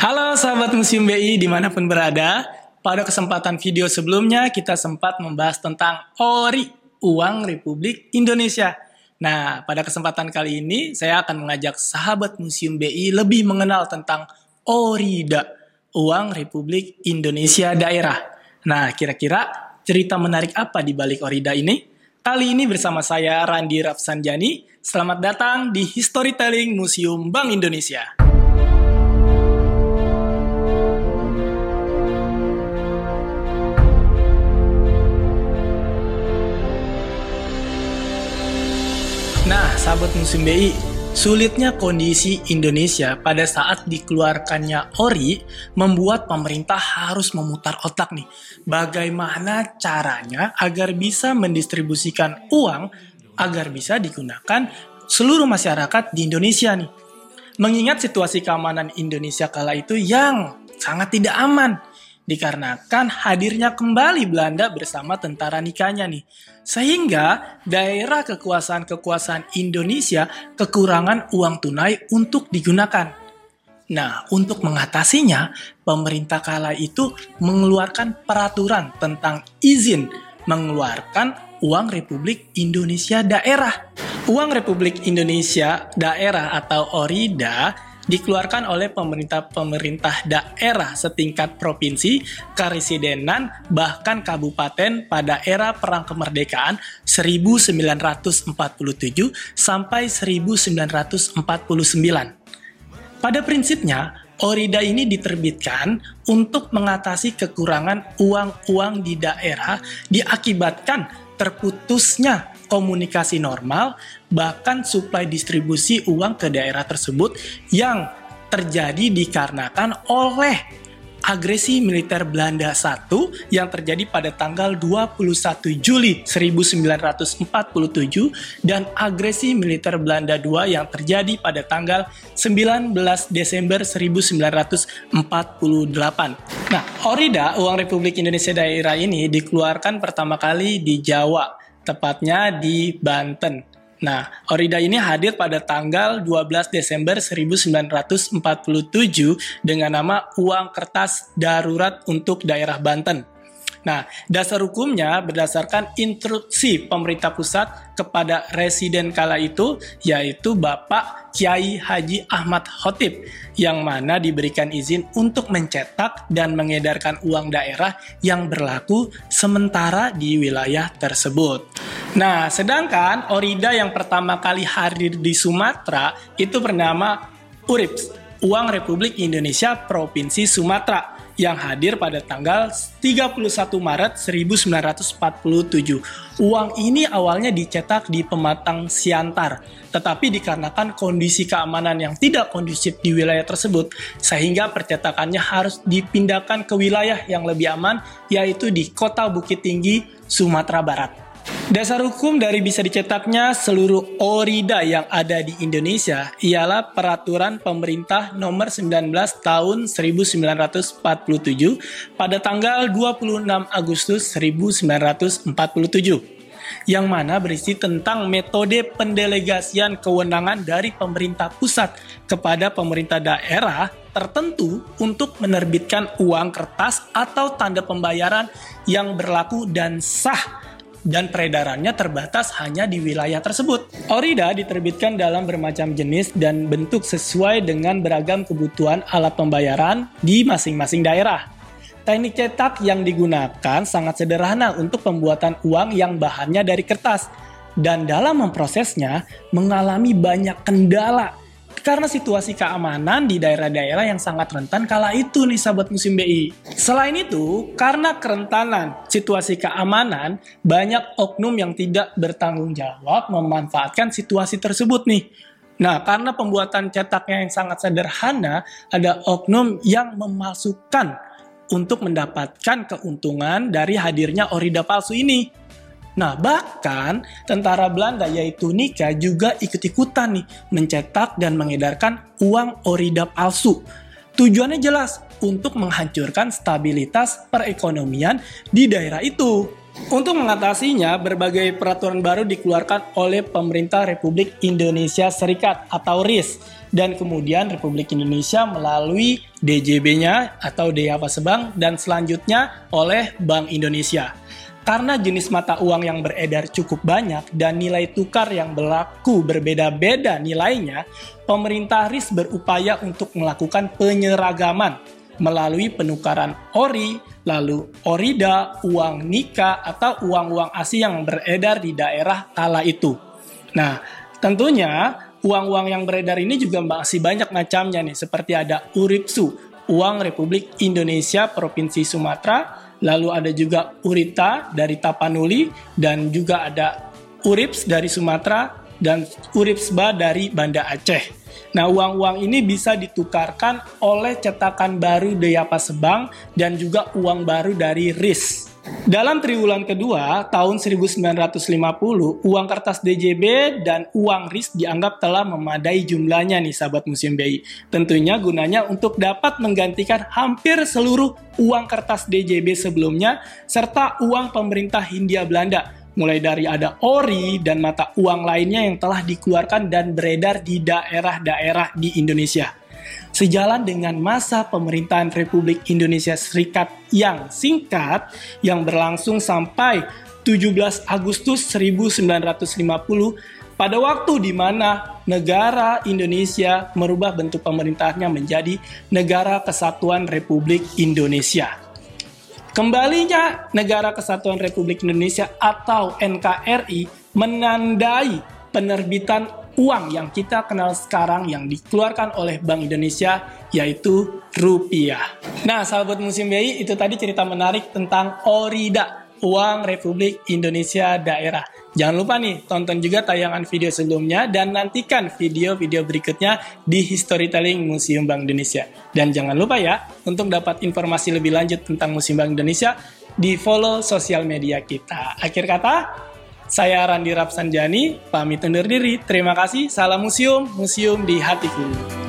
Halo sahabat Museum BI di mana pun berada. Pada kesempatan video sebelumnya kita sempat membahas tentang ORI, Uang Republik Indonesia. Nah, pada kesempatan kali ini saya akan mengajak sahabat Museum BI lebih mengenal tentang ORIDA, Uang Republik Indonesia Daerah. Nah, kira-kira cerita menarik apa di balik ORIDA ini? Kali ini bersama saya Randi Rapsanjani. Selamat datang di Historytelling Museum Bank Indonesia. Sahabat musim BI, sulitnya kondisi Indonesia pada saat dikeluarkannya ORI membuat pemerintah harus memutar otak nih. Bagaimana caranya agar bisa mendistribusikan uang agar bisa digunakan seluruh masyarakat di Indonesia nih. Mengingat situasi keamanan Indonesia kala itu yang sangat tidak aman dikarenakan hadirnya kembali Belanda bersama tentara nikahnya nih. Sehingga daerah kekuasaan-kekuasaan Indonesia kekurangan uang tunai untuk digunakan. Nah, untuk mengatasinya, pemerintah kala itu mengeluarkan peraturan tentang izin mengeluarkan uang Republik Indonesia daerah. Uang Republik Indonesia daerah atau ORIDA dikeluarkan oleh pemerintah-pemerintah daerah setingkat provinsi, karesidenan, bahkan kabupaten pada era Perang Kemerdekaan 1947 sampai 1949. Pada prinsipnya, Orida ini diterbitkan untuk mengatasi kekurangan uang-uang di daerah diakibatkan terputusnya komunikasi normal, bahkan suplai distribusi uang ke daerah tersebut yang terjadi dikarenakan oleh agresi militer Belanda I yang terjadi pada tanggal 21 Juli 1947 dan agresi militer Belanda II yang terjadi pada tanggal 19 Desember 1948. Nah, Orida, Uang Republik Indonesia Daerah ini dikeluarkan pertama kali di Jawa tepatnya di Banten. Nah, Orida ini hadir pada tanggal 12 Desember 1947 dengan nama Uang Kertas Darurat untuk Daerah Banten. Nah, dasar hukumnya berdasarkan instruksi pemerintah pusat kepada residen kala itu, yaitu Bapak Kiai Haji Ahmad Khotib, yang mana diberikan izin untuk mencetak dan mengedarkan uang daerah yang berlaku sementara di wilayah tersebut. Nah, sedangkan Orida yang pertama kali hadir di Sumatera itu bernama URIPS, Uang Republik Indonesia Provinsi Sumatera yang hadir pada tanggal 31 Maret 1947. Uang ini awalnya dicetak di Pematang Siantar, tetapi dikarenakan kondisi keamanan yang tidak kondusif di wilayah tersebut, sehingga percetakannya harus dipindahkan ke wilayah yang lebih aman, yaitu di Kota Bukit Tinggi, Sumatera Barat. Dasar hukum dari bisa dicetaknya seluruh orida yang ada di Indonesia ialah peraturan pemerintah nomor 19 tahun 1947 pada tanggal 26 Agustus 1947 yang mana berisi tentang metode pendelegasian kewenangan dari pemerintah pusat kepada pemerintah daerah tertentu untuk menerbitkan uang kertas atau tanda pembayaran yang berlaku dan sah dan peredarannya terbatas hanya di wilayah tersebut. Orida diterbitkan dalam bermacam jenis dan bentuk sesuai dengan beragam kebutuhan alat pembayaran di masing-masing daerah. Teknik cetak yang digunakan sangat sederhana untuk pembuatan uang yang bahannya dari kertas dan dalam memprosesnya mengalami banyak kendala karena situasi keamanan di daerah-daerah yang sangat rentan kala itu nih sahabat musim BI. Selain itu, karena kerentanan situasi keamanan, banyak oknum yang tidak bertanggung jawab memanfaatkan situasi tersebut nih. Nah, karena pembuatan cetaknya yang sangat sederhana, ada oknum yang memasukkan untuk mendapatkan keuntungan dari hadirnya orida palsu ini. Nah, bahkan tentara Belanda yaitu Nika juga ikut-ikutan nih mencetak dan mengedarkan uang orida palsu. Tujuannya jelas untuk menghancurkan stabilitas perekonomian di daerah itu. Untuk mengatasinya, berbagai peraturan baru dikeluarkan oleh pemerintah Republik Indonesia Serikat atau RIS dan kemudian Republik Indonesia melalui DJB-nya atau Deyapa Sebang dan selanjutnya oleh Bank Indonesia. Karena jenis mata uang yang beredar cukup banyak dan nilai tukar yang berlaku berbeda-beda nilainya, pemerintah RIS berupaya untuk melakukan penyeragaman melalui penukaran ori, lalu orida, uang nika, atau uang-uang asing yang beredar di daerah kala itu. Nah, tentunya uang-uang yang beredar ini juga masih banyak macamnya nih, seperti ada uripsu, uang Republik Indonesia Provinsi Sumatera, lalu ada juga Urita dari Tapanuli dan juga ada Urips dari Sumatera dan Uripsba dari Banda Aceh. Nah, uang-uang ini bisa ditukarkan oleh cetakan baru Deyapa Sebang dan juga uang baru dari RIS. Dalam triwulan kedua, tahun 1950, uang kertas DJB dan uang RIS dianggap telah memadai jumlahnya nih sahabat Museum BI. Tentunya gunanya untuk dapat menggantikan hampir seluruh uang kertas DJB sebelumnya serta uang pemerintah Hindia Belanda mulai dari ada ori dan mata uang lainnya yang telah dikeluarkan dan beredar di daerah-daerah di Indonesia sejalan dengan masa pemerintahan Republik Indonesia Serikat yang singkat yang berlangsung sampai 17 Agustus 1950 pada waktu di mana negara Indonesia merubah bentuk pemerintahnya menjadi Negara Kesatuan Republik Indonesia. Kembalinya Negara Kesatuan Republik Indonesia atau NKRI menandai penerbitan uang yang kita kenal sekarang yang dikeluarkan oleh Bank Indonesia yaitu rupiah. Nah, sahabat Musim BI, itu tadi cerita menarik tentang Orida, uang Republik Indonesia daerah. Jangan lupa nih, tonton juga tayangan video sebelumnya dan nantikan video-video berikutnya di Historytelling Museum Bank Indonesia. Dan jangan lupa ya, untuk dapat informasi lebih lanjut tentang Museum Bank Indonesia, di follow sosial media kita. Akhir kata, saya Randi Rapsanjani, pamit undur diri. Terima kasih. Salam museum, museum di hatiku.